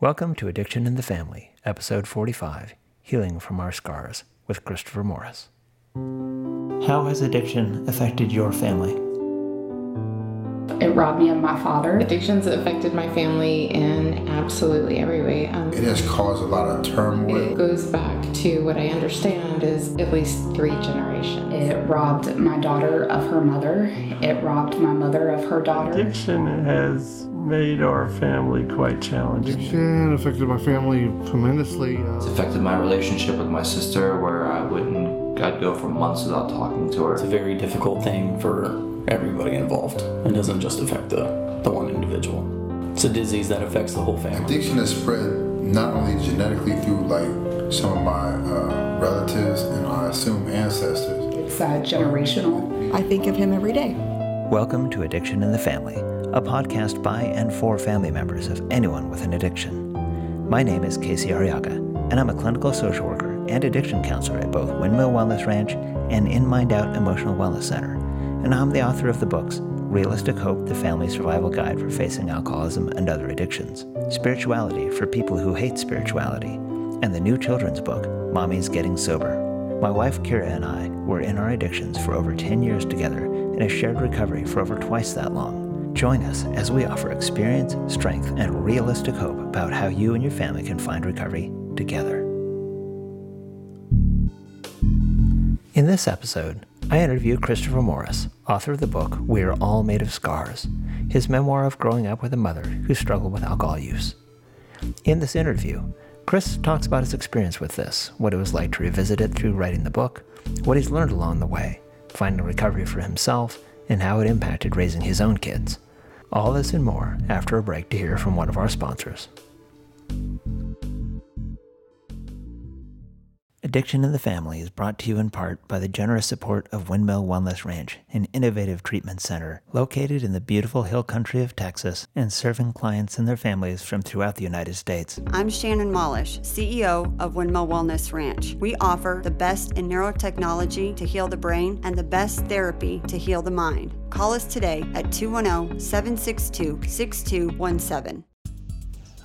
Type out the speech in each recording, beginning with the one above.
Welcome to Addiction in the Family, Episode 45 Healing from Our Scars with Christopher Morris. How has addiction affected your family? It robbed me of my father. Addictions affected my family in absolutely every way. Um, It has caused a lot of turmoil. it goes back to what I understand is at least three generations. It robbed my daughter of her mother. It robbed my mother of her daughter. Addiction has made our family quite challenging. Addiction affected my family tremendously. It's Uh, affected my relationship with my sister where I wouldn't, I'd go for months without talking to her. It's a very difficult thing for everybody involved. It doesn't just affect the, the one individual. It's a disease that affects the whole family. Addiction is spread not only genetically through like some of my uh, relatives and I assume ancestors. It's uh, generational. I think of him every day. Welcome to Addiction in the Family, a podcast by and for family members of anyone with an addiction. My name is Casey Arriaga, and I'm a clinical social worker and addiction counselor at both Windmill Wellness Ranch and In Mind Out Emotional Wellness Center. And I'm the author of the books Realistic Hope, the Family Survival Guide for Facing Alcoholism and Other Addictions, Spirituality for People Who Hate Spirituality, and the new children's book, Mommy's Getting Sober. My wife Kira and I were in our addictions for over 10 years together and have shared recovery for over twice that long. Join us as we offer experience, strength, and realistic hope about how you and your family can find recovery together. In this episode, I interview Christopher Morris, author of the book We're All Made of Scars, his memoir of growing up with a mother who struggled with alcohol use. In this interview, Chris talks about his experience with this, what it was like to revisit it through writing the book, what he's learned along the way, finding recovery for himself, and how it impacted raising his own kids. All this and more after a break to hear from one of our sponsors. Addiction in the Family is brought to you in part by the generous support of Windmill Wellness Ranch, an innovative treatment center located in the beautiful hill country of Texas and serving clients and their families from throughout the United States. I'm Shannon Mollish, CEO of Windmill Wellness Ranch. We offer the best in neurotechnology to heal the brain and the best therapy to heal the mind. Call us today at oh, 210 762 6217.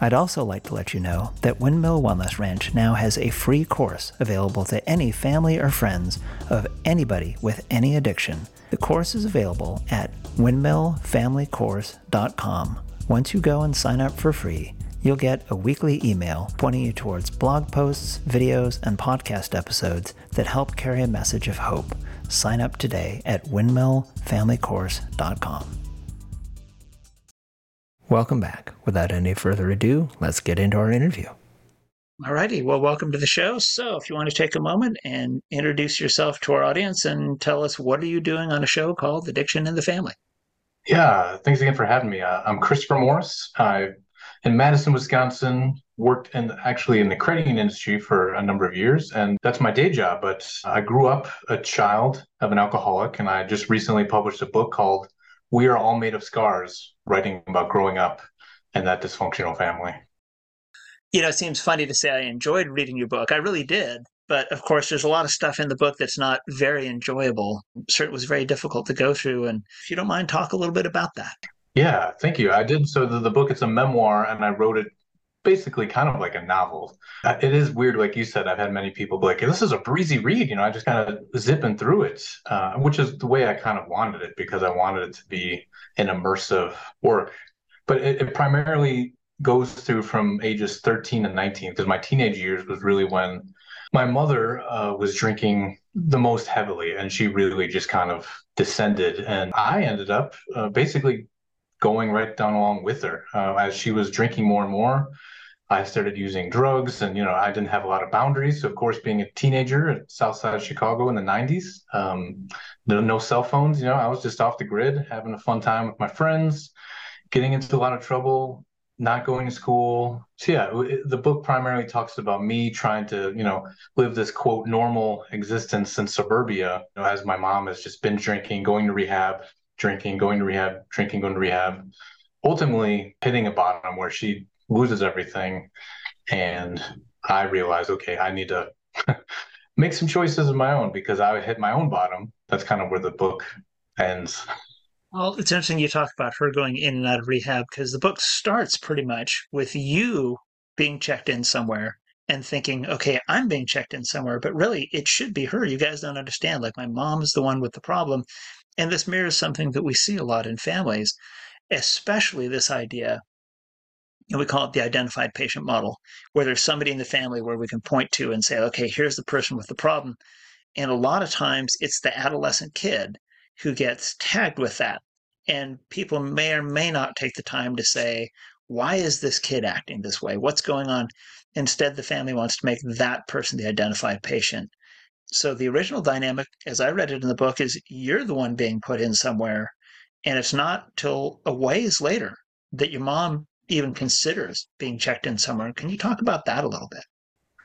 I'd also like to let you know that Windmill Wellness Ranch now has a free course available to any family or friends of anybody with any addiction. The course is available at windmillfamilycourse.com. Once you go and sign up for free, you'll get a weekly email pointing you towards blog posts, videos, and podcast episodes that help carry a message of hope. Sign up today at windmillfamilycourse.com. Welcome back. Without any further ado, let's get into our interview. All righty. well, welcome to the show. So, if you want to take a moment and introduce yourself to our audience and tell us what are you doing on a show called Addiction in the Family? Yeah, thanks again for having me. Uh, I'm Christopher Morris. I in Madison, Wisconsin, worked in actually in the credit industry for a number of years, and that's my day job. But I grew up a child of an alcoholic, and I just recently published a book called "We Are All Made of Scars," writing about growing up in that dysfunctional family. You know, it seems funny to say I enjoyed reading your book. I really did. But of course, there's a lot of stuff in the book that's not very enjoyable. Certainly was very difficult to go through. And if you don't mind, talk a little bit about that. Yeah, thank you. I did. So the, the book, it's a memoir, and I wrote it basically kind of like a novel. Uh, It is weird, like you said. I've had many people like, "This is a breezy read," you know. I just kind of zipping through it, uh, which is the way I kind of wanted it because I wanted it to be an immersive work. But it, it primarily goes through from ages 13 and 19 because my teenage years was really when my mother uh, was drinking the most heavily, and she really just kind of descended, and I ended up uh, basically going right down along with her uh, as she was drinking more and more. I started using drugs, and you know I didn't have a lot of boundaries. So of course, being a teenager at South Side of Chicago in the '90s, um, no, no cell phones. You know, I was just off the grid, having a fun time with my friends, getting into a lot of trouble, not going to school. So yeah, it- the book primarily talks about me trying to, you know, live this quote normal existence in suburbia, you know, as my mom has just been drinking, going to rehab, drinking, going to rehab, drinking, going to rehab, ultimately hitting a bottom where she loses everything. And I realize, okay, I need to make some choices of my own because I hit my own bottom. That's kind of where the book ends. Well, it's interesting you talk about her going in and out of rehab because the book starts pretty much with you being checked in somewhere and thinking, okay, I'm being checked in somewhere, but really it should be her. You guys don't understand. Like my mom's the one with the problem. And this mirrors something that we see a lot in families, especially this idea. And we call it the identified patient model, where there's somebody in the family where we can point to and say, okay, here's the person with the problem. And a lot of times it's the adolescent kid who gets tagged with that. And people may or may not take the time to say, why is this kid acting this way? What's going on? Instead, the family wants to make that person the identified patient. So the original dynamic, as I read it in the book, is you're the one being put in somewhere. And it's not till a ways later that your mom even considers being checked in somewhere. Can you talk about that a little bit?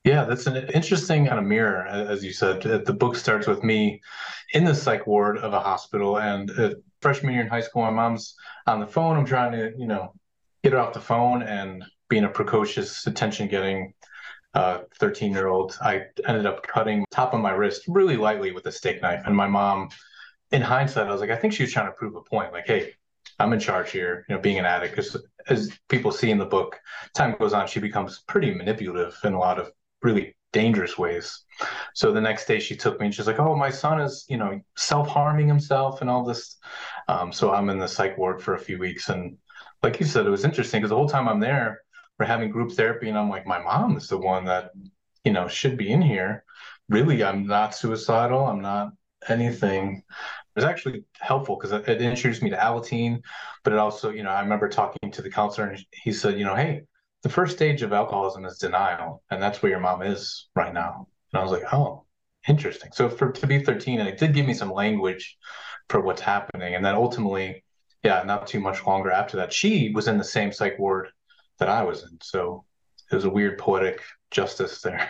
Yeah, that's an interesting kind of mirror, as you said. The book starts with me in the psych ward of a hospital, and a freshman year in high school, my mom's on the phone. I'm trying to, you know, get her off the phone, and being a precocious, attention-getting 13 uh, year old, I ended up cutting top of my wrist really lightly with a steak knife. And my mom, in hindsight, I was like, I think she was trying to prove a point. Like, hey, I'm in charge here, you know, being an addict. Because as people see in the book, time goes on, she becomes pretty manipulative in a lot of really dangerous ways. So the next day she took me and she's like, "Oh, my son is, you know, self-harming himself and all this." Um, so I'm in the psych ward for a few weeks, and like you said, it was interesting because the whole time I'm there, we're having group therapy, and I'm like, my mom is the one that, you know, should be in here. Really, I'm not suicidal. I'm not anything. It was actually helpful because it, it introduced me to Alateen, but it also, you know, I remember talking to the counselor, and he said, you know, hey, the first stage of alcoholism is denial, and that's where your mom is right now. And I was like, oh, interesting. So for to be 13, and it did give me some language for what's happening. And then ultimately, yeah, not too much longer after that, she was in the same psych ward that I was in. So it was a weird poetic justice there.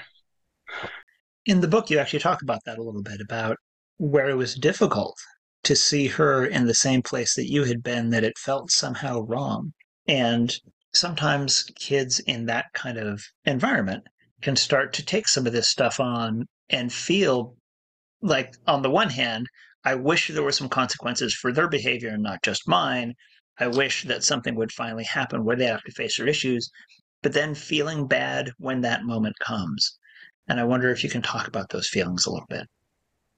In the book, you actually talk about that a little bit about where it was difficult to see her in the same place that you had been, that it felt somehow wrong. And sometimes kids in that kind of environment can start to take some of this stuff on and feel like, on the one hand, I wish there were some consequences for their behavior and not just mine. I wish that something would finally happen where they have to face their issues, but then feeling bad when that moment comes. And I wonder if you can talk about those feelings a little bit.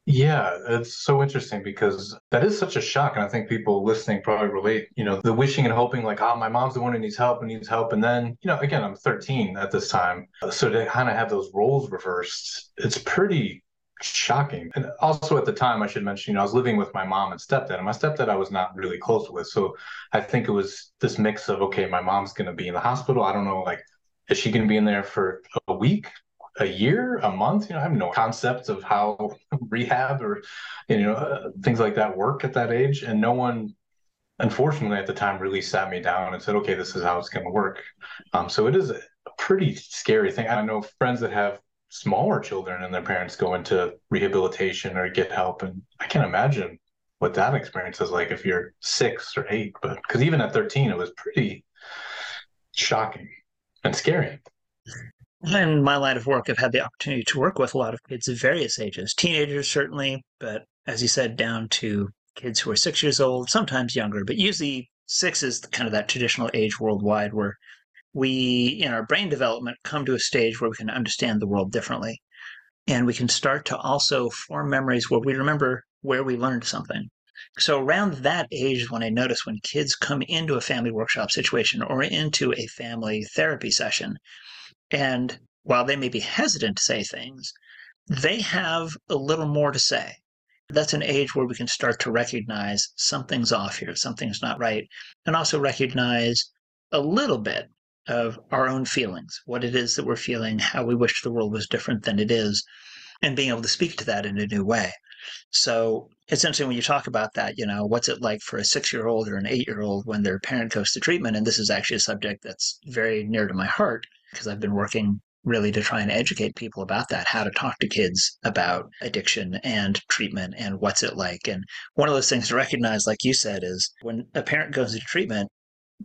Yeah, it's so interesting because that is such a shock. And I think people listening probably relate, you know, the wishing and hoping, like, oh, my mom's the one who needs help and needs help. And then, you know, again, I'm 13 at this time. Uh, so to kind of have those roles reversed, it's pretty shocking. And also at the time, I should mention, you know, I was living with my mom and stepdad, and my stepdad I was not really close with. So I think it was this mix of, okay, my mom's going to be in the hospital. I don't know, like, is she going to be in there for a week? a year, a month. You know, I have no concept of how rehab or you know uh, things like that work at that age, and no one, unfortunately, at the time, really sat me down and said, "Okay, this is how it's going to work." Um, so it is a pretty scary thing. I know friends that have smaller children and their parents go into rehabilitation or get help, and I can't imagine what that experience is like if you're six or eight. But because even at 13, it was pretty shocking and scary in my line of work, I've had the opportunity to work with a lot of kids of various ages, teenagers certainly, but as you said, down to kids who are six years old, sometimes younger, but usually six is kind of that traditional age worldwide where we, in our brain development, come to a stage where we can understand the world differently. And we can start to also form memories where we remember where we learned something. So around that age is when I notice when kids come into a family workshop situation or into a family therapy session, and while they may be hesitant to say things, they have a little more to say. That's an age where we can start to recognize something's off here, something's not right, and also recognize a little bit of our own feelings, what it is that we're feeling, how we wish the world was different than it is, and being able to speak to that in a new way. So it's interesting when you talk about that, you know, what's it like for a six year old or an eight year old when their parent goes to treatment? And this is actually a subject that's very near to my heart because I've been working really to try and educate people about that, how to talk to kids about addiction and treatment and what's it like. And one of those things to recognize, like you said, is when a parent goes into treatment,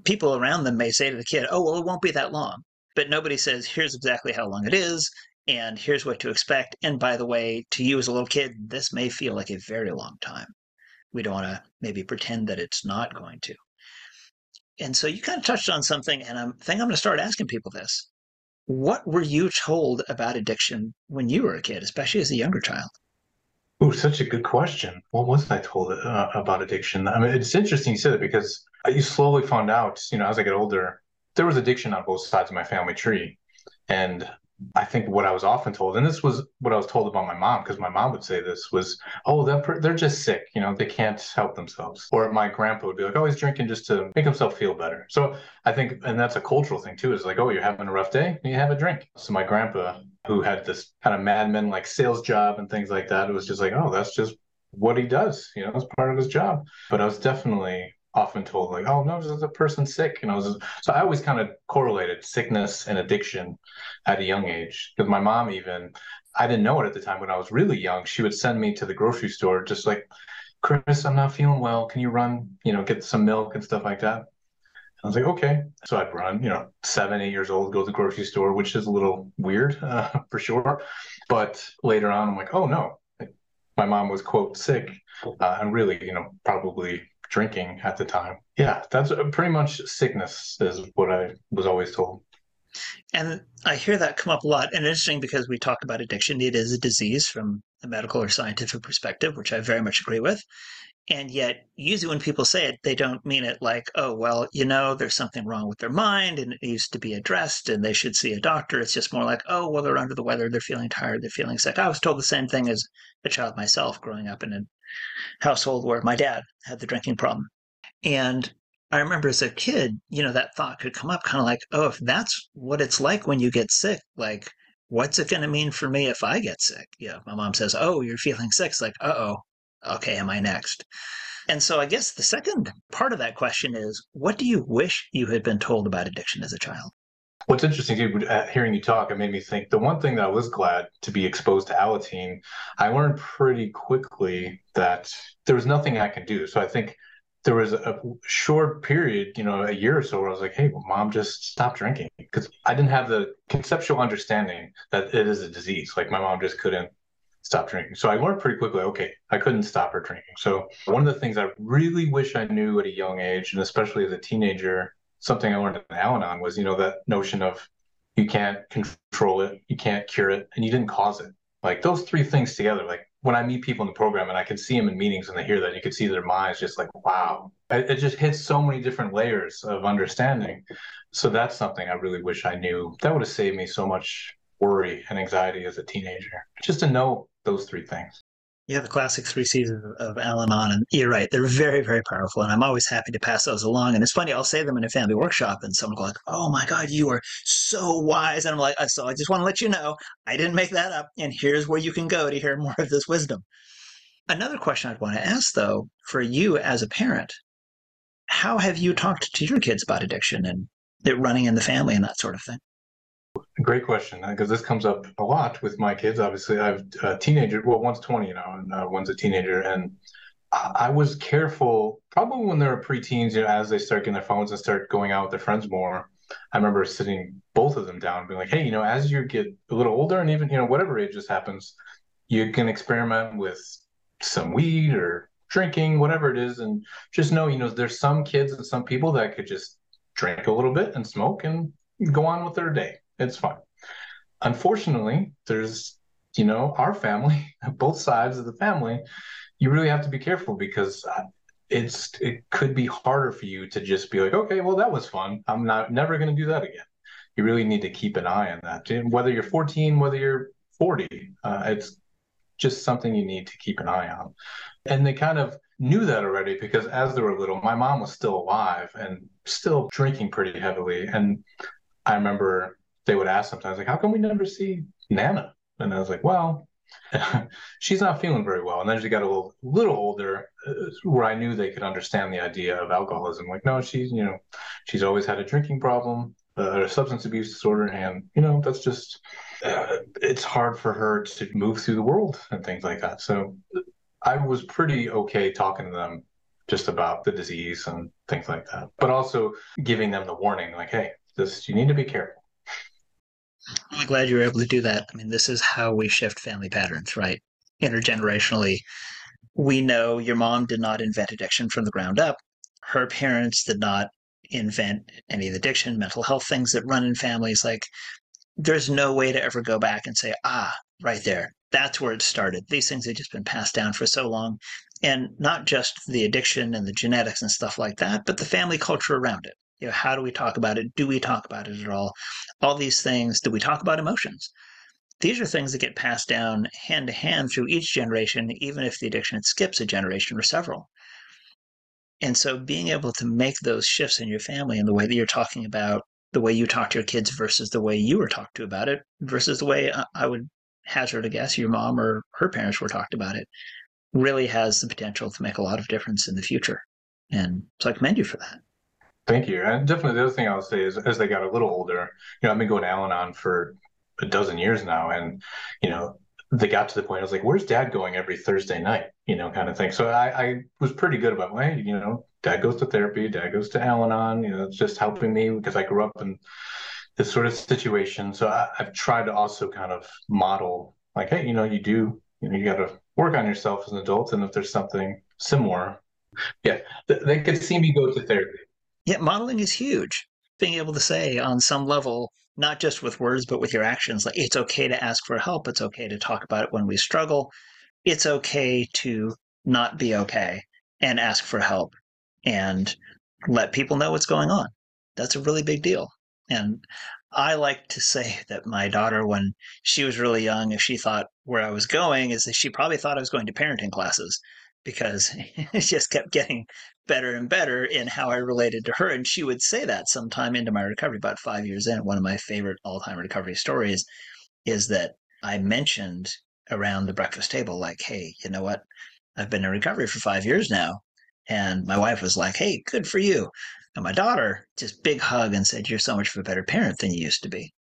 people around them may say to the kid, oh, well, it won't be that long. But nobody says, here's exactly how long it is, and here's what to expect. And by the way, to you as a little kid, this may feel like a very long time. We don't want to maybe pretend that it's not going to. And so you kind of touched on something, and I think I'm going to start asking people this What were you told about addiction when you were a kid, especially as a younger child? Oh, such a good question. What was I told uh, about addiction? I mean, it's interesting you said it because you slowly found out, you know, as I get older, there was addiction on both sides of my family tree. And I think what I was often told, and this was what I was told about my mom, because my mom would say this was, "Oh, they're they're just sick, you know, they can't help themselves." Or my grandpa would be like, "Oh, he's drinking just to make himself feel better." So I think, and that's a cultural thing too, is like, "Oh, you're having a rough day, you have a drink." So my grandpa, who had this kind of Mad Men like sales job and things like that, it was just like, "Oh, that's just what he does, you know, it's part of his job." But I was definitely often told like, oh no, there's a person sick, you know. So I always kind of correlated sickness and addiction at a young age. Because my mom even, I didn't know it at the time when I was really young. She would send me to the grocery store just like, Chris, I'm not feeling well. Can you run, you know, get some milk and stuff like that? I was like, okay. So I'd run, you know, seven, eight years old, go to the grocery store, which is a little weird uh, for sure. But later on, I'm like, oh no, my mom was quote sick, uh, and really, you know, probably drinking at the time. Yeah, that's uh, pretty much sickness is what I was always told. And I hear that come up a lot. And interesting because we talk about addiction, it is a disease from a medical or scientific perspective, which I very much agree with. And yet, usually when people say it, they don't mean it like, oh, well, you know, there's something wrong with their mind and it needs to be addressed and they should see a doctor. It's just more like, oh, well, they're under the weather, they're feeling tired, they're feeling sick. I was told the same thing as a child myself growing up in a household where my dad had the drinking problem. And I remember as a kid, you know, that thought could come up kind of like, oh, if that's what it's like when you get sick, like, what's it going to mean for me if I get sick? Yeah, my mom says, oh, you're feeling sick. It's like, uh oh, okay, am I next? And so I guess the second part of that question is, what do you wish you had been told about addiction as a child? What's interesting too, uh, hearing you talk, it made me think the one thing that I was glad to be exposed to Alateen, I learned pretty quickly that there was nothing I could do. So I think there was a short period, you know, a year or so where I was like, hey, well, mom, just stop drinking. Because I didn't have the conceptual understanding that it is a disease. Like my mom just couldn't stop drinking. So I learned pretty quickly, okay, I couldn't stop her drinking. So one of the things I really wish I knew at a young age, and especially as a teenager, something I learned in Al Anon was, you know, that notion of you can't control it, you can't cure it, and you didn't cause it. Like those three things together, like when I meet people in the program and I can see them in meetings and they hear that, you can see their minds just like, wow. It, it just hits so many different layers of understanding. So that's something I really wish I knew. That would have saved me so much worry and anxiety as a teenager, just to know those three things. Yeah, the classic three C's of, of Al Anon. And you're right, they're very, very powerful. And I'm always happy to pass those along. And it's funny, I'll say them in a family workshop, and someone will go like, oh my God, you are so wise. And I'm like, so I just want to let you know, I didn't make that up. And here's where you can go to hear more of this wisdom. Another question I'd want to ask, though, for you as a parent, how have you talked to your kids about addiction and it running in the family and that sort of thing? Great question, because uh, this comes up a lot with my kids. Obviously, I have a teenager. Well, one's 20 now, and uh, one's a teenager. And I was careful, probably when they were preteens, you know, as they start getting their phones and start going out with their friends more. I remember sitting both of them down, and being like, "Hey, you know, as you get a little older, and even you know, whatever age this happens, you can experiment with some weed or drinking, whatever it is, and just know, you know, there's some kids and some people that could just drink a little bit and smoke and go on with their day it's fine. Unfortunately, there's, you know, our family, both sides of the family, you really have to be careful because uh, it's it could be harder for you to just be like, okay, well, that was fun. I'm not never going to do that again. You really need to keep an eye on that. Whether you're 14, whether you're 40, uh, it's just something you need to keep an eye on. And they kind of knew that already because as they were little, my mom was still alive and still drinking pretty heavily. And I remember they would ask sometimes, like, how come we never see Nana? And I was like, well, she's not feeling very well. And then she got a little, little older, uh, where I knew they could understand the idea of alcoholism. Like, no, she's, you know, she's always had a drinking problem, uh, a substance abuse disorder, and you know, that's just, uh, it's hard for her to move through the world and things like that. So, I was pretty okay talking to them just about the disease and things like that, but also giving them the warning, like, hey, this you need to be careful. I'm glad you were able to do that. I mean, this is how we shift family patterns, right? Intergenerationally, we know your mom did not invent addiction from the ground up. Her parents did not invent any of the addiction, mental health things that run in families. Like there's no way to ever go back and say, ah, right there, that's where it started. These things have just been passed down for so long. And not just the addiction and the genetics and stuff like that, but the family culture around it. You know, how do we talk about it? Do we talk about it at all? All these things. Do we talk about emotions? These are things that get passed down hand to hand through each generation, even if the addiction skips a generation or several. And so being able to make those shifts in your family and the way that you're talking about the way you talk to your kids versus the way you were talked to about it versus the way uh, I would hazard a guess your mom or her parents were talked about it really has the potential to make a lot of difference in the future. And so I commend you for that. Thank you. And definitely the other thing I would say is as they got a little older, you know, I've been going to Al Anon for a dozen years now. And, you know, they got to the point I was like, where's dad going every Thursday night? You know, kind of thing. So I, I was pretty good about, hey, you know, dad goes to therapy, dad goes to Al Anon, you know, it's just helping me because I grew up in this sort of situation. So I, have tried to also kind of model like, hey, you know, you do, you know, you got to work on yourself as an adult. And if there's something similar, yeah, th- they could see me go to therapy. Yeah, modeling is huge. Being able to say on some level, not just with words, but with your actions, like it's okay to ask for help. It's okay to talk about it when we struggle. It's okay to not be okay and ask for help and let people know what's going on. That's a really big deal. And I like to say that my daughter, when she was really young, if she thought where I was going, is that she probably thought I was going to parenting classes because it just kept getting better and better in how I related to her. And she would say that sometime into my recovery, about five years in. One of my favorite all time recovery stories is that I mentioned around the breakfast table, like, hey, you know what? I've been in recovery for five years now. And my wife was like, hey, good for you. And my daughter just big hug and said, you're so much of a better parent than you used to be.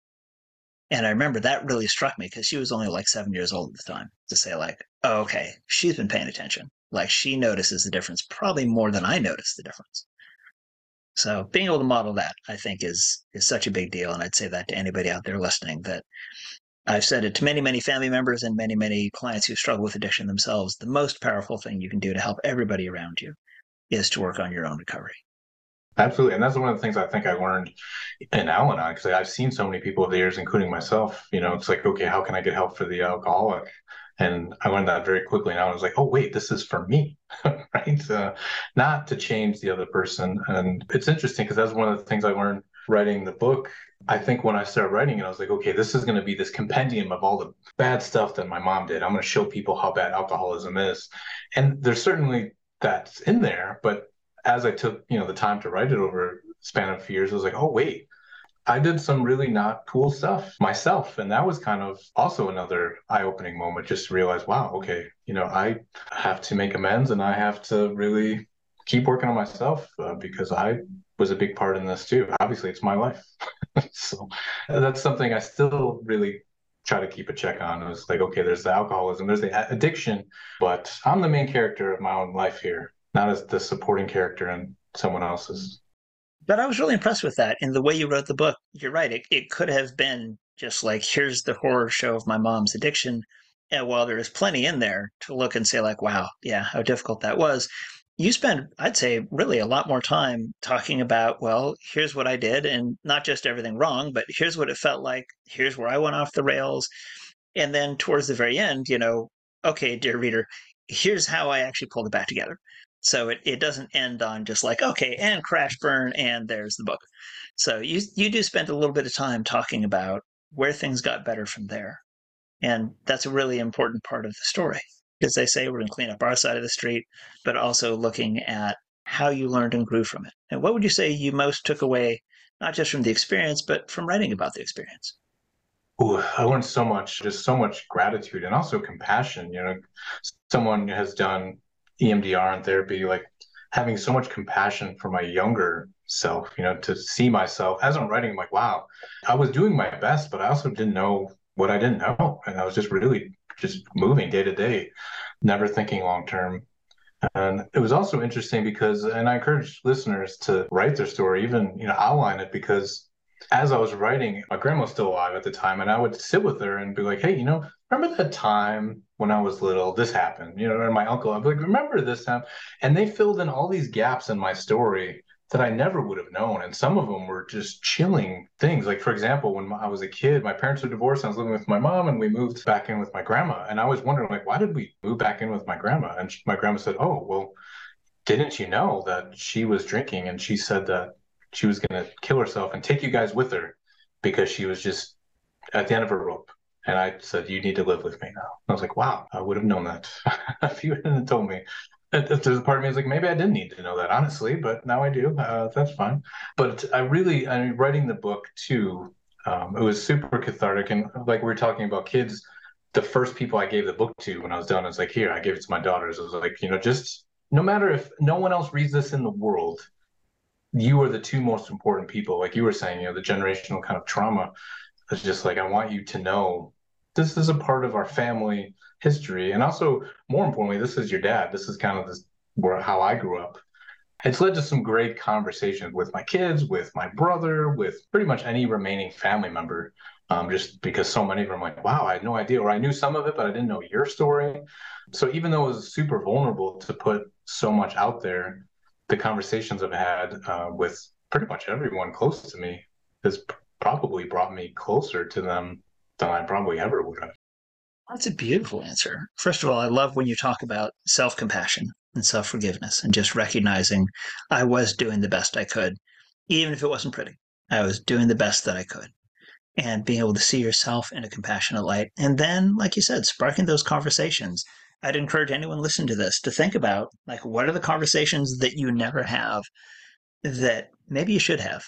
And I remember that really struck me because she was only like seven years old at the time to say, like, oh, okay, she's been paying attention. Like she notices the difference probably more than I notice the difference. So being able to model that, I think, is is such a big deal. And I'd say that to anybody out there listening that I've said it to many, many family members and many, many clients who struggle with addiction themselves. The most powerful thing you can do to help everybody around you is to work on your own recovery. Absolutely. And that's one of the things I think I learned in Al Anon because I've seen so many people over the years, including myself. You know, it's like, okay, how can I get help for the alcoholic? And I learned that very quickly. And I was like, oh, wait, this is for me, right? Uh, not to change the other person. And it's interesting because that's one of the things I learned writing the book. I think when I started writing it, I was like, okay, this is going to be this compendium of all the bad stuff that my mom did. I'm going to show people how bad alcoholism is. And there's certainly that's in there. But as I took, you know, the time to write it over a span of years, I was like, oh wait, I did some really not cool stuff myself. And that was kind of also another eye-opening moment, just to realize, wow, okay, you know, I have to make amends and I have to really keep working on myself uh, because I was a big part in this too. Obviously, it's my life. so that's something I still really try to keep a check on. It was like, okay, there's the alcoholism, there's the addiction, but I'm the main character of my own life here, not as the supporting character in someone else's. But I was really impressed with that. In the way you wrote the book, you're right. It, it could have been just like, here's the horror show of my mom's addiction. And while there is plenty in there to look and say, like, wow, yeah, how difficult that was, you spend, I'd say, really a lot more time talking about, well, here's what I did, and not just everything wrong, but here's what it felt like. Here's where I went off the rails. And then towards the very end, you know, okay, dear reader, here's how I actually pulled it back together. So it, it doesn't end on just like, okay, and crash burn, and there's the book. So you you do spend a little bit of time talking about where things got better from there. And that's a really important part of the story because they say we're going to clean up our side of the street, but also looking at how you learned and grew from it. And what would you say you most took away, not just from the experience, but from writing about the experience? Ooh, I learned so much, just so much gratitude and also compassion. You know, someone has done EMDR and therapy, like having so much compassion for my younger self, you know, to see myself as I'm writing, I'm like, wow, I was doing my best, but I also didn't know what I didn't know. And I was just really just moving day to day, never thinking long term. And it was also interesting because, and I encourage listeners to write their story, even, you know, outline it because as I was writing, my grandma was still alive at the time, and I would sit with her and be like, hey, you know, remember that time when I was little, this happened, you know, and my uncle, be like, remember this time? And they filled in all these gaps in my story that I never would have known. And some of them were just chilling things. Like, for example, when I was a kid, my parents were divorced. I was living with my mom and we moved back in with my grandma. And I was wondering, like, why did we move back in with my grandma? And my grandma said, Oh, well, didn't you know that she was drinking? And she said that she was going to kill herself and take you guys with her because she was just at the end of her rope. And I said, You need to live with me now. I was like, Wow, I would have known that if you hadn't told me there's a part of me is like maybe I didn't need to know that honestly, but now I do. Uh, that's fine. But I really, I mean, writing the book too, um, it was super cathartic. And like we were talking about kids, the first people I gave the book to when I was done, I was like, here, I gave it to my daughters. I was like, you know, just no matter if no one else reads this in the world, you are the two most important people. Like you were saying, you know, the generational kind of trauma. It's just like I want you to know this is a part of our family history. And also, more importantly, this is your dad. This is kind of this, where how I grew up. It's led to some great conversations with my kids, with my brother, with pretty much any remaining family member. Um, just because so many of them like, wow, I had no idea, or I knew some of it, but I didn't know your story. So even though it was super vulnerable to put so much out there, the conversations I've had uh, with pretty much everyone close to me has probably brought me closer to them than I probably ever would have. That's a beautiful answer. First of all, I love when you talk about self compassion and self forgiveness and just recognizing I was doing the best I could, even if it wasn't pretty. I was doing the best that I could. And being able to see yourself in a compassionate light. And then, like you said, sparking those conversations. I'd encourage anyone listening to this to think about like what are the conversations that you never have that maybe you should have.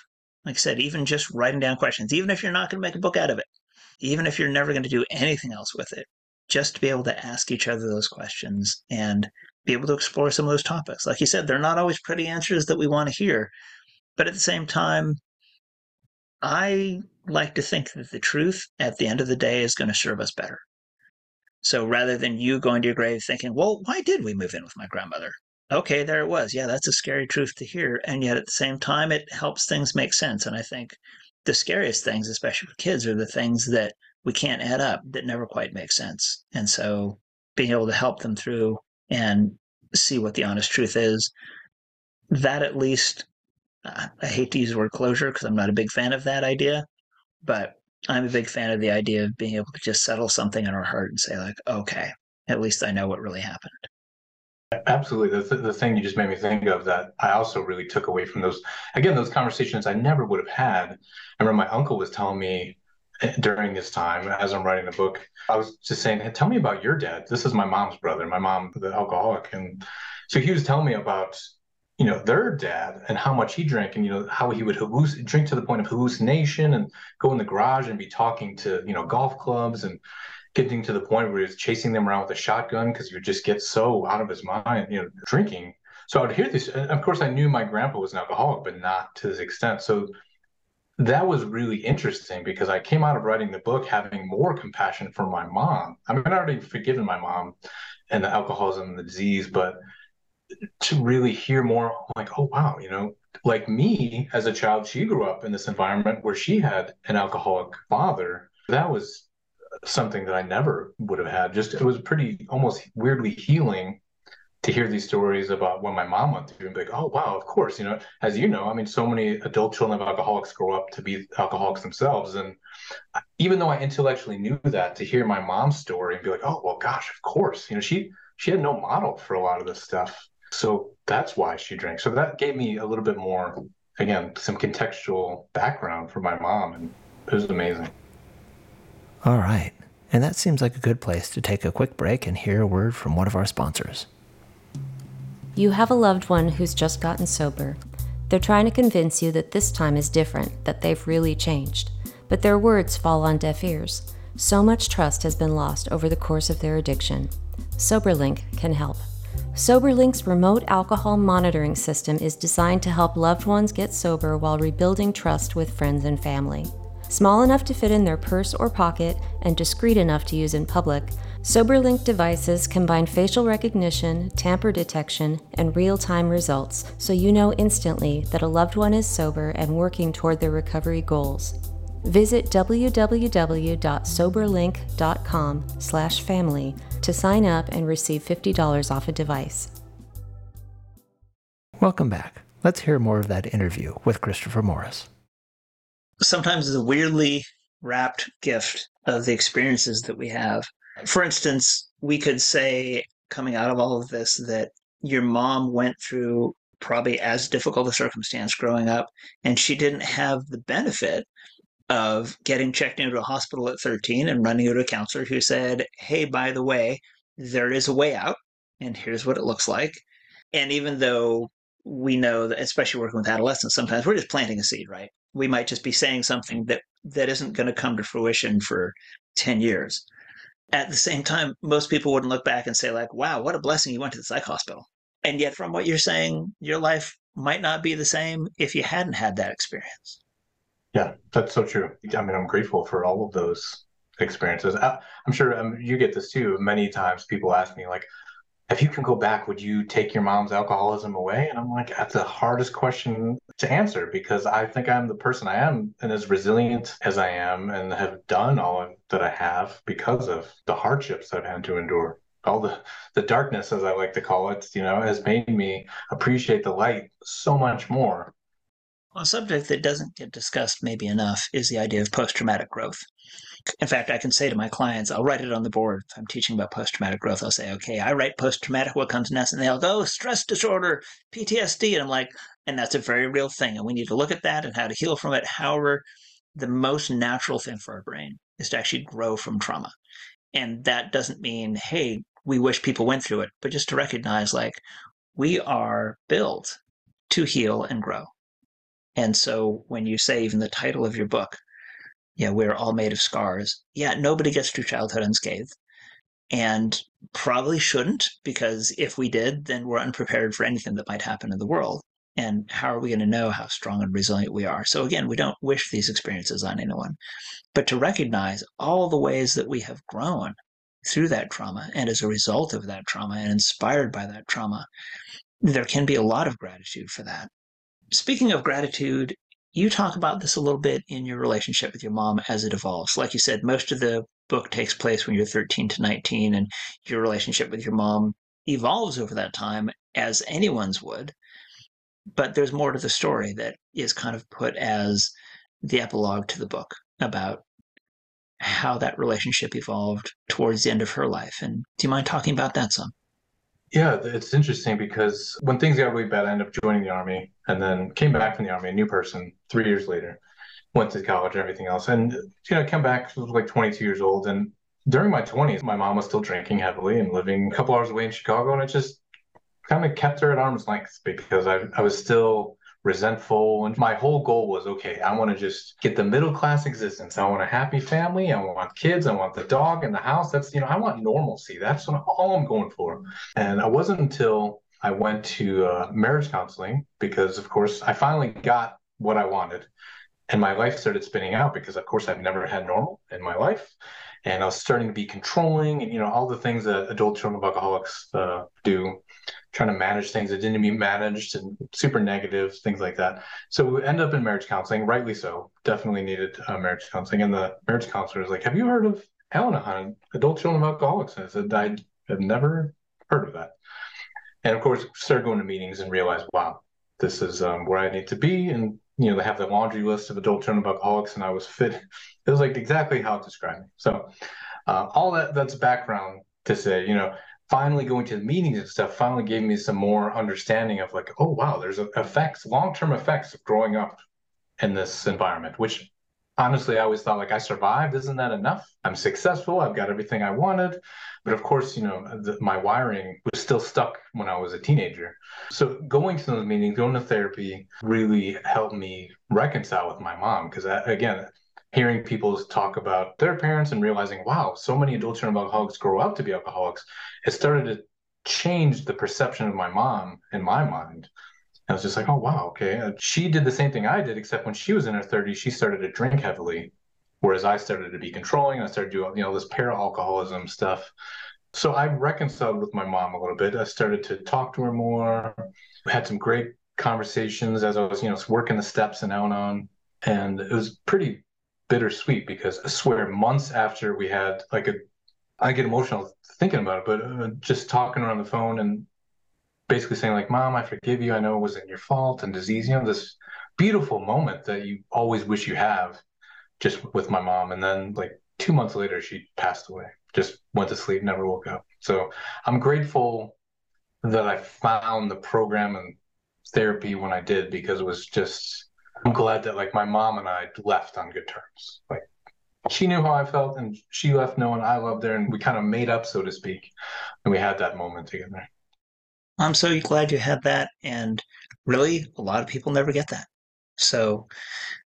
Like I said, even just writing down questions, even if you're not going to make a book out of it, even if you're never going to do anything else with it, just to be able to ask each other those questions and be able to explore some of those topics. Like you said, they're not always pretty answers that we want to hear. But at the same time, I like to think that the truth at the end of the day is going to serve us better. So rather than you going to your grave thinking, well, why did we move in with my grandmother? Okay, there it was. Yeah, that's a scary truth to hear. And yet at the same time, it helps things make sense. And I think the scariest things, especially for kids, are the things that we can't add up that never quite make sense. And so being able to help them through and see what the honest truth is, that at least, uh, I hate to use the word closure because I'm not a big fan of that idea, but I'm a big fan of the idea of being able to just settle something in our heart and say, like, okay, at least I know what really happened. Absolutely. The, th- the thing you just made me think of that I also really took away from those, again, those conversations I never would have had. I remember my uncle was telling me eh, during this time as I'm writing the book, I was just saying, hey, tell me about your dad. This is my mom's brother, my mom, the alcoholic. And so he was telling me about, you know, their dad and how much he drank and, you know, how he would halluc- drink to the point of hallucination and go in the garage and be talking to, you know, golf clubs and, getting to the point where he was chasing them around with a shotgun because he would just get so out of his mind, you know, drinking. So I would hear this. Of course, I knew my grandpa was an alcoholic, but not to this extent. So that was really interesting because I came out of writing the book having more compassion for my mom. I mean, I'd already forgiven my mom and the alcoholism and the disease, but to really hear more like, oh, wow, you know, like me as a child, she grew up in this environment where she had an alcoholic father. That was something that I never would have had. Just it was pretty almost weirdly healing to hear these stories about what my mom went through and be like, oh wow, of course, you know, as you know, I mean, so many adult children of alcoholics grow up to be alcoholics themselves, and even though I intellectually knew that, to hear my mom's story and be like, oh well, gosh, of course, you know, she she had no model for a lot of this stuff, so that's why she drank. So that gave me a little bit more, again, some contextual background for my mom, and it was amazing. All right. And that seems like a good place to take a quick break and hear a word from one of our sponsors. You have a loved one who's just gotten sober. They're trying to convince you that this time is different, that they've really changed. But their words fall on deaf ears. So much trust has been lost over the course of their addiction. SoberLink can help. SoberLink's remote alcohol monitoring system is designed to help loved ones get sober while rebuilding trust with friends and family. Small enough to fit in their purse or pocket and discreet enough to use in public, SoberLink devices combine facial recognition, tamper detection, and real time results so you know instantly that a loved one is sober and working toward their recovery goals. Visit www.soberlink.com/family to sign up and receive $50 off a device. Welcome back. Let's hear more of that interview with Christopher Morris. Sometimes it's a weirdly wrapped gift of the experiences that we have. For instance, we could say, coming out of all of this, that your mom went through probably as difficult a circumstance growing up, and she didn't have the benefit of getting checked into a hospital at 13 and running into a counselor who said, Hey, by the way, there is a way out, and here's what it looks like. And even though we know that, especially working with adolescents, sometimes we're just planting a seed, right? We might just be saying something that, that isn't going to come to fruition for 10 years. At the same time, most people wouldn't look back and say, like, wow, what a blessing you went to the psych hospital. And yet, from what you're saying, your life might not be the same if you hadn't had that experience. Yeah, that's so true. I mean, I'm grateful for all of those experiences. I, am sure um, you get this too. Many times people ask me, like, if you can go back, would you take your mom's alcoholism away? And I'm like, that's the hardest question to answer because I think I'm the person I am and as resilient as I am and have done all that I have because of the hardships I've had to endure. All the, the darkness, as I like to call it, you know, has made me appreciate the light so much more a subject that doesn't get discussed maybe enough is the idea of post traumatic growth. In fact, I can say to my clients, I'll write it on the board. If I'm teaching about post traumatic growth, I'll say, okay, I write post traumatic, what comes next? And they'll go, oh, stress disorder, PTSD. And I'm like, and that's a very real thing. And we need to look at that and how to heal from it. However, the most natural thing for our brain is to actually grow from trauma. And that doesn't mean, hey, we wish people went through it, but just to recognize like we are built to heal and grow. And so when you say even the title of your book, yeah, we're all made of scars. Yeah, nobody gets through childhood unscathed. And probably shouldn't, because if we did, then we're unprepared for anything that might happen in the world. And how are we going to know how strong and resilient we are? So, again, we don't wish these experiences on anyone, but to recognize all the ways that we have grown through that trauma and as a result of that trauma and inspired by that trauma, there can be a lot of gratitude for that. Speaking of gratitude, you talk about this a little bit in your relationship with your mom as it evolves. Like you said, most of the book takes place when you're 13 to 19, and your relationship with your mom evolves over that time, as anyone's would. But there's more to the story that is kind of put as the epilogue to the book about how that relationship evolved towards the end of her life. And do you mind talking about that some? Yeah, it's interesting because when things got really bad, I ended up joining the army and then came back from the army, a new person, three years later, went to college and everything else. And, you know, I came back, was like 22 years old. And during my 20s, my mom was still drinking heavily and living a couple hours away in Chicago. And it just kind of kept her at arm's length because I, I was still resentful. And my whole goal was okay, I want to just get the middle class existence. I want a happy family. I want kids. I want the dog and the house. That's, you know, I want normalcy. That's what, all I'm going for. And it wasn't until I went to uh, marriage counseling because, of course, I finally got what I wanted. And my life started spinning out because, of course, I've never had normal in my life. And I was starting to be controlling and, you know, all the things that adult children of alcoholics uh, do trying to manage things that didn't be managed and super negative, things like that. So we end up in marriage counseling, rightly so. Definitely needed uh, marriage counseling. And the marriage counselor is like, Have you heard of Al Anon, adult children of alcoholics? And I said, I have never heard of that. And of course, started going to meetings and realized, wow, this is um, where I need to be. And, you know, they have the laundry list of adult children of alcoholics, and I was fit. It was like exactly how it described me. So, uh, all that that's background to say, you know, finally going to the meetings and stuff finally gave me some more understanding of like, oh wow, there's effects, long-term effects of growing up in this environment, which honestly I always thought like I survived. Isn't that enough? I'm successful. I've got everything I wanted. But of course, you know, the, my wiring was still stuck when I was a teenager. So going to those meetings, going to therapy really helped me reconcile with my mom. Because again, hearing people talk about their parents and realizing, wow, so many adult children of alcoholics grow up to be alcoholics, it started to change the perception of my mom in my mind. I was just like, oh, wow, okay. She did the same thing I did, except when she was in her 30s, she started to drink heavily, whereas I started to be controlling. I started doing, you know, this para alcoholism stuff. So I reconciled with my mom a little bit. I started to talk to her more. We had some great conversations as I was, you know, working the steps and Al Anon. And it was pretty bittersweet because I swear months after we had like a, I get emotional thinking about it, but uh, just talking on the phone and basically saying like, "Mom, I forgive you. I know it wasn't your fault and disease." You know, this beautiful moment that you always wish you have, just with my mom. And then like two months later, she passed away. Just went to sleep, never woke up. So I'm grateful that I found the program and therapy when I did because it was just. I'm glad that like my mom and I left on good terms. Like she knew how I felt and she left knowing I loved her and we kind of made up, so to speak. And we had that moment together. I'm so glad you had that. And really, a lot of people never get that. So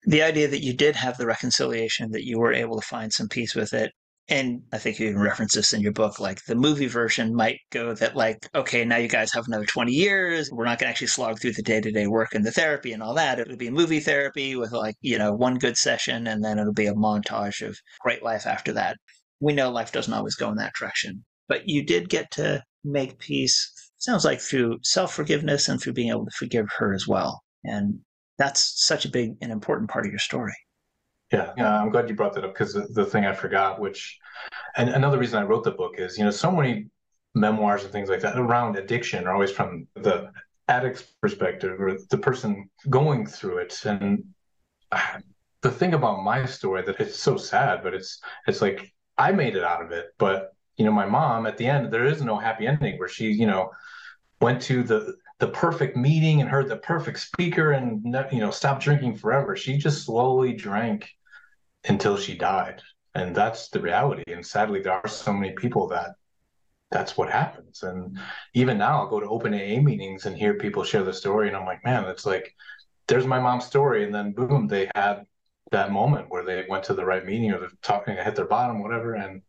the idea that you did have the reconciliation, that you were able to find some peace with it, and I think you even reference this in your book, like the movie version might go that like, okay, now you guys have another 20 years. We're not going to actually slog through the day-to-day work and the therapy and all that. It'll be movie therapy with like, you know, one good session and then it'll be a montage of great life after that. We know life doesn't always go in that direction, but you did get to make peace, sounds like through self-forgiveness and through being able to forgive her as well. And that's such a big and important part of your story. Yeah, yeah, I'm glad you brought that up because the, the thing I forgot, which, and another reason I wrote the book is, you know, so many memoirs and things like that around addiction are always from the addict's perspective or the person going through it. And the thing about my story that it's so sad, but it's it's like I made it out of it, but you know, my mom at the end, there is no happy ending where she, you know, went to the the perfect meeting and heard the perfect speaker and you know stopped drinking forever. She just slowly drank until she died. And that's the reality. And sadly, there are so many people that that's what happens. And even now, I'll go to open AA meetings and hear people share the story. And I'm like, man, it's like, there's my mom's story. And then boom, they had that moment where they went to the right meeting or they're talking, hit their bottom, whatever. And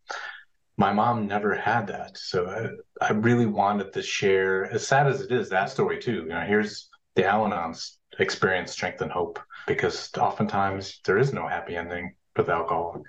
my mom never had that. So I, I really wanted to share, as sad as it is, that story too. You know, here's the Al Anon's experience, strength, and hope, because oftentimes there is no happy ending with alcohol.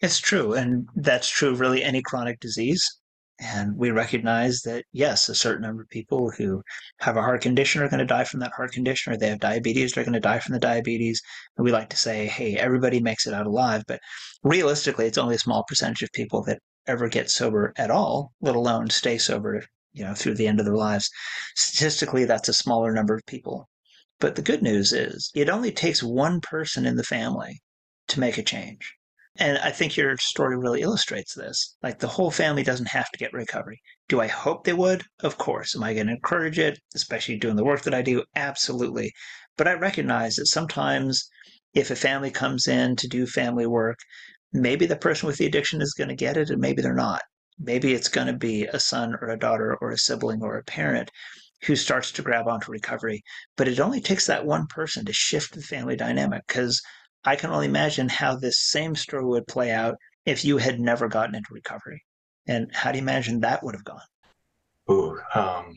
It's true. And that's true really any chronic disease. And we recognize that, yes, a certain number of people who have a heart condition are going to die from that heart condition, or they have diabetes, they're going to die from the diabetes. And we like to say, hey, everybody makes it out alive. But realistically, it's only a small percentage of people that ever get sober at all, let alone stay sober, you know, through the end of their lives. Statistically, that's a smaller number of people. But the good news is it only takes one person in the family to make a change. And I think your story really illustrates this. Like the whole family doesn't have to get recovery. Do I hope they would? Of course. Am I going to encourage it, especially doing the work that I do? Absolutely. But I recognize that sometimes if a family comes in to do family work, maybe the person with the addiction is going to get it and maybe they're not. Maybe it's going to be a son or a daughter or a sibling or a parent who starts to grab onto recovery. But it only takes that one person to shift the family dynamic because I can only imagine how this same story would play out if you had never gotten into recovery. And how do you imagine that would have gone? Ooh, um,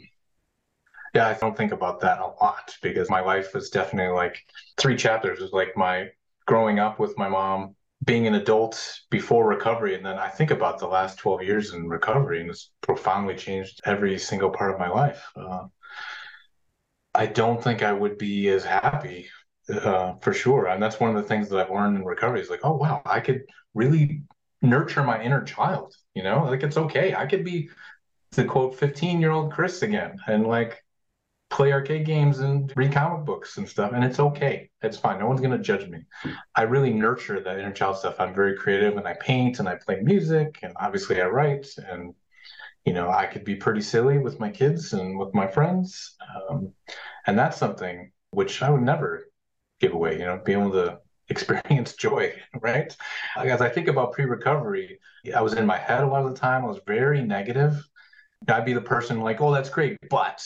yeah, I don't think about that a lot because my life was definitely like three chapters was like my growing up with my mom, being an adult before recovery. And then I think about the last 12 years in recovery and it's profoundly changed every single part of my life. Uh, I don't think I would be as happy uh, for sure. And that's one of the things that I've learned in recovery is like, oh, wow, I could really nurture my inner child, you know, like it's okay. I could be the quote 15 year old Chris again and like play arcade games and read comic books and stuff. And it's okay. It's fine. No one's going to judge me. I really nurture that inner child stuff. I'm very creative and I paint and I play music and obviously I write and you know, I could be pretty silly with my kids and with my friends. Um, and that's something which I would never give away, you know, being able to experience joy, right? As I think about pre recovery, I was in my head a lot of the time. I was very negative. I'd be the person like, oh, that's great, but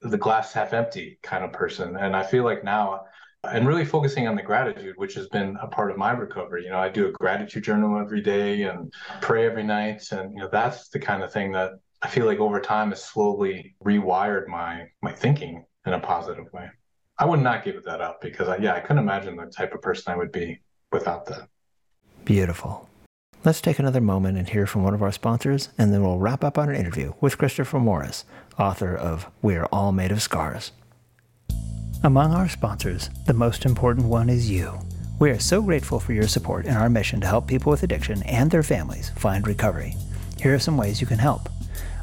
the glass half empty kind of person. And I feel like now, and really focusing on the gratitude, which has been a part of my recovery. You know, I do a gratitude journal every day and pray every night. And, you know, that's the kind of thing that I feel like over time has slowly rewired my my thinking in a positive way. I would not give that up because, I, yeah, I couldn't imagine the type of person I would be without that. Beautiful. Let's take another moment and hear from one of our sponsors, and then we'll wrap up our interview with Christopher Morris, author of We Are All Made of Scars. Among our sponsors, the most important one is you. We are so grateful for your support in our mission to help people with addiction and their families find recovery. Here are some ways you can help.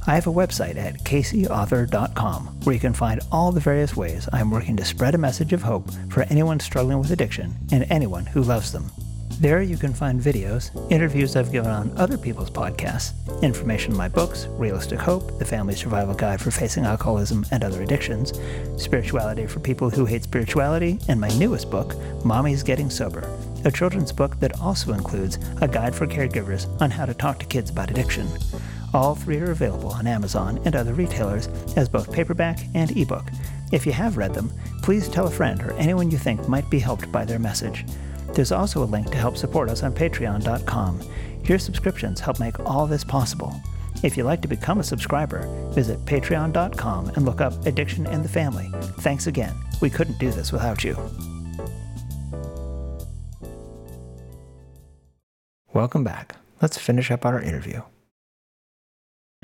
I have a website at caseyauthor.com where you can find all the various ways I am working to spread a message of hope for anyone struggling with addiction and anyone who loves them. There you can find videos, interviews I've given on other people's podcasts, information on my books, Realistic Hope, The Family Survival Guide for Facing Alcoholism and Other Addictions, Spirituality for People Who Hate Spirituality, and my newest book, Mommy's Getting Sober, a children's book that also includes a guide for caregivers on how to talk to kids about addiction. All three are available on Amazon and other retailers as both paperback and ebook. If you have read them, please tell a friend or anyone you think might be helped by their message. There's also a link to help support us on patreon.com. Your subscriptions help make all this possible. If you'd like to become a subscriber, visit patreon.com and look up Addiction and the Family. Thanks again. We couldn't do this without you. Welcome back. Let's finish up our interview.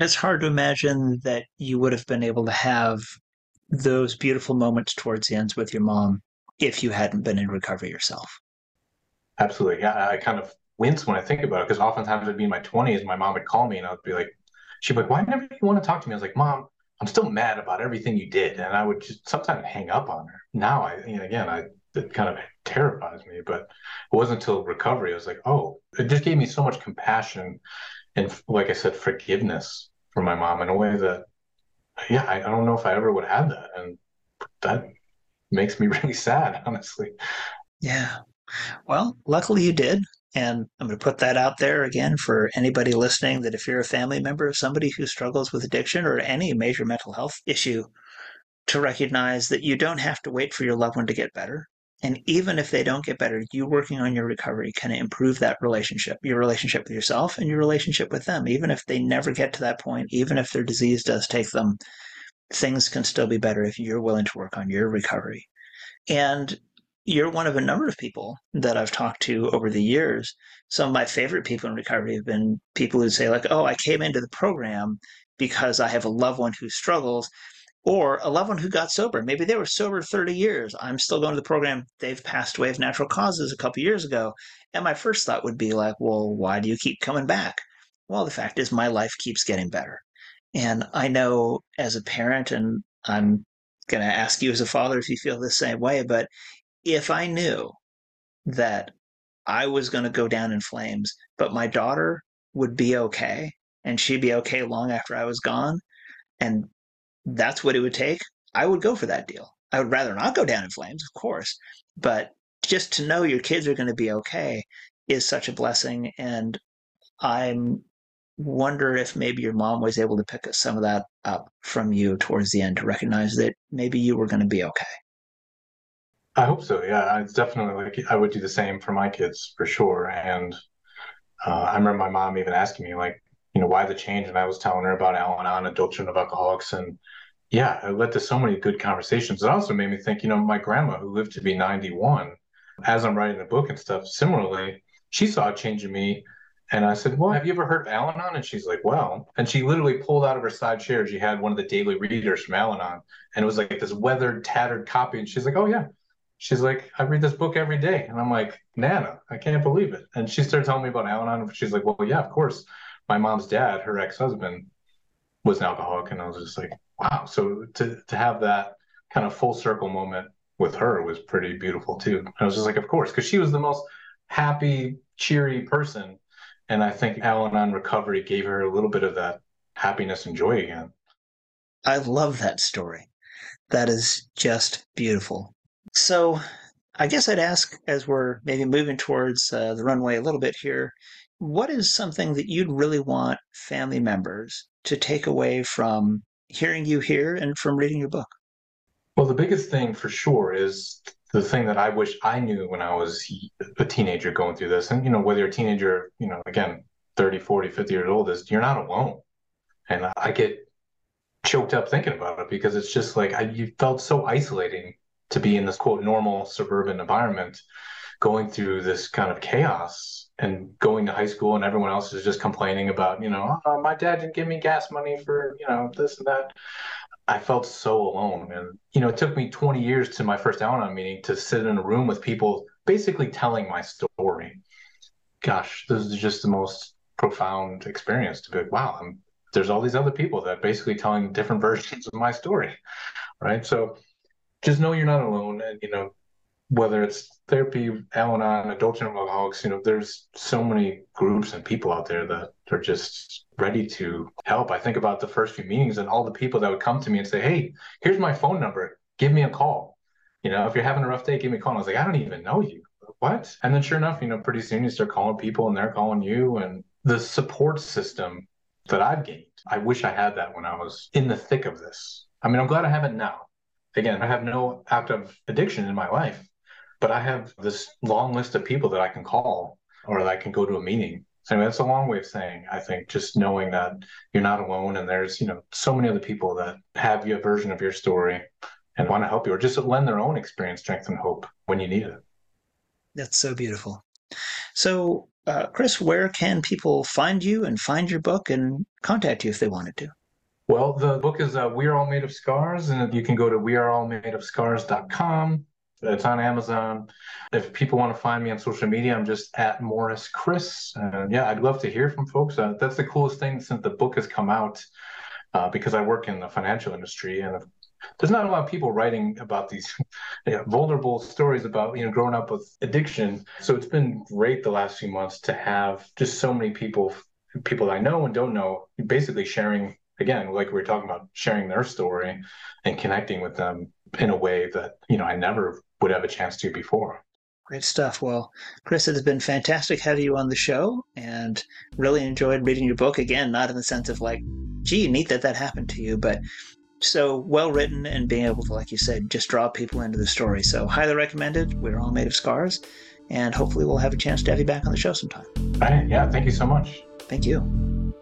It's hard to imagine that you would have been able to have those beautiful moments towards the ends with your mom if you hadn't been in recovery yourself. Absolutely. Yeah, I kind of wince when I think about it because oftentimes I'd be in my 20s, my mom would call me and I'd be like, she'd be like, why never you want to talk to me? I was like, Mom, I'm still mad about everything you did. And I would just sometimes hang up on her. Now I, you know, again, I, it kind of terrifies me, but it wasn't until recovery. I was like, oh, it just gave me so much compassion and, like I said, forgiveness for my mom in a way that, yeah, I, I don't know if I ever would have that. And that makes me really sad, honestly. Yeah. Well, luckily you did. And I'm going to put that out there again for anybody listening that if you're a family member of somebody who struggles with addiction or any major mental health issue, to recognize that you don't have to wait for your loved one to get better. And even if they don't get better, you working on your recovery can improve that relationship, your relationship with yourself and your relationship with them. Even if they never get to that point, even if their disease does take them, things can still be better if you're willing to work on your recovery. And you're one of a number of people that I've talked to over the years. Some of my favorite people in recovery have been people who say, like, oh, I came into the program because I have a loved one who struggles, or a loved one who got sober. Maybe they were sober 30 years. I'm still going to the program. They've passed away of natural causes a couple years ago. And my first thought would be like, well, why do you keep coming back? Well, the fact is, my life keeps getting better. And I know as a parent, and I'm going to ask you as a father if you feel the same way, but if I knew that I was going to go down in flames, but my daughter would be okay and she'd be okay long after I was gone, and that's what it would take, I would go for that deal. I would rather not go down in flames, of course, but just to know your kids are going to be okay is such a blessing. And I'm wonder if maybe your mom was able to pick some of that up from you towards the end to recognize that maybe you were going to be okay. I hope so. Yeah, it's definitely like I would do the same for my kids for sure. And uh, I remember my mom even asking me like, you know, why the change? And I was telling her about Al-Anon, Adult Children of Alcoholics, and yeah, it led to so many good conversations. It also made me think, you know, my grandma who lived to be 91, as I'm writing the book and stuff, similarly, she saw a change in me. And I said, Well, have you ever heard of Al Anon? And she's like, Well, and she literally pulled out of her side chair. She had one of the daily readers from Al Anon, and it was like this weathered, tattered copy. And she's like, Oh, yeah. She's like, I read this book every day. And I'm like, Nana, I can't believe it. And she started telling me about Al Anon. She's like, Well, yeah, of course. My mom's dad, her ex husband, was an alcoholic. And I was just like, wow. So to to have that kind of full circle moment with her was pretty beautiful too. And I was just like, of course, because she was the most happy, cheery person. And I think Al-Anon recovery gave her a little bit of that happiness and joy again. I love that story. That is just beautiful. So I guess I'd ask as we're maybe moving towards uh, the runway a little bit here, what is something that you'd really want family members to take away from hearing you here and from reading your book? Well, the biggest thing for sure is the thing that I wish I knew when I was a teenager going through this. And, you know, whether you're a teenager, you know, again, 30, 40, 50 years old, is you're not alone. And I get choked up thinking about it because it's just like I, you felt so isolating to be in this quote normal suburban environment going through this kind of chaos and going to high school and everyone else is just complaining about you know oh, my dad didn't give me gas money for you know this and that. I felt so alone. And you know it took me 20 years to my first al-anon meeting to sit in a room with people basically telling my story. Gosh this is just the most profound experience to be like wow i'm there's all these other people that are basically telling different versions of my story, right? So just know you're not alone, and you know whether it's therapy, Al-Anon, adult alcoholics, you know, there's so many groups and people out there that are just ready to help. I think about the first few meetings and all the people that would come to me and say, Hey, here's my phone number. Give me a call. You know, if you're having a rough day, give me a call. And I was like, I don't even know you. What? And then sure enough, you know, pretty soon you start calling people and they're calling you. And the support system that I've gained, I wish I had that when I was in the thick of this. I mean, I'm glad I have it now. Again, I have no active addiction in my life but I have this long list of people that I can call or that I can go to a meeting. So anyway, that's a long way of saying, I think, just knowing that you're not alone and there's, you know, so many other people that have your version of your story and want to help you or just lend their own experience, strength, and hope when you need it. That's so beautiful. So, uh, Chris, where can people find you and find your book and contact you if they wanted to? Well, the book is uh, We Are All Made of Scars, and you can go to weareallmadeofscars.com it's on Amazon. If people want to find me on social media, I'm just at Morris Chris. And yeah, I'd love to hear from folks. Uh, that's the coolest thing since the book has come out, uh, because I work in the financial industry and there's not a lot of people writing about these you know, vulnerable stories about you know growing up with addiction. So it's been great the last few months to have just so many people, people I know and don't know, basically sharing again, like we were talking about, sharing their story and connecting with them in a way that you know I never would have a chance to before. Great stuff. Well, Chris, it has been fantastic having you on the show and really enjoyed reading your book. Again, not in the sense of like, gee, neat that that happened to you, but so well written and being able to, like you said, just draw people into the story. So, highly recommended. We're all made of scars. And hopefully, we'll have a chance to have you back on the show sometime. All right. Yeah. Thank you so much. Thank you.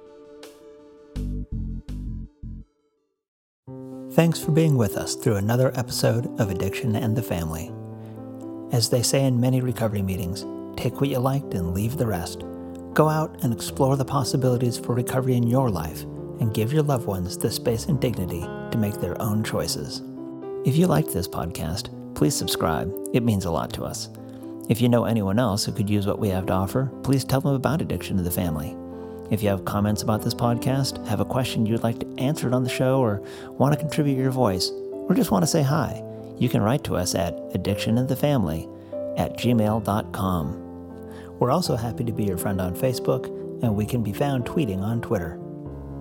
Thanks for being with us through another episode of Addiction and the Family. As they say in many recovery meetings, take what you liked and leave the rest. Go out and explore the possibilities for recovery in your life and give your loved ones the space and dignity to make their own choices. If you liked this podcast, please subscribe. It means a lot to us. If you know anyone else who could use what we have to offer, please tell them about Addiction to the Family. If you have comments about this podcast, have a question you'd like to answer it on the show, or want to contribute your voice, or just want to say hi, you can write to us at addictioninthefamily at gmail.com. We're also happy to be your friend on Facebook, and we can be found tweeting on Twitter.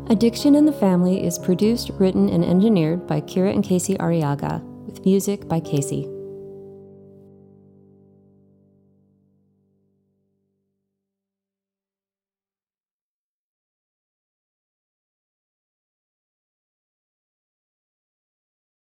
Addiction in the Family is produced, written, and engineered by Kira and Casey Arrillaga, with music by Casey.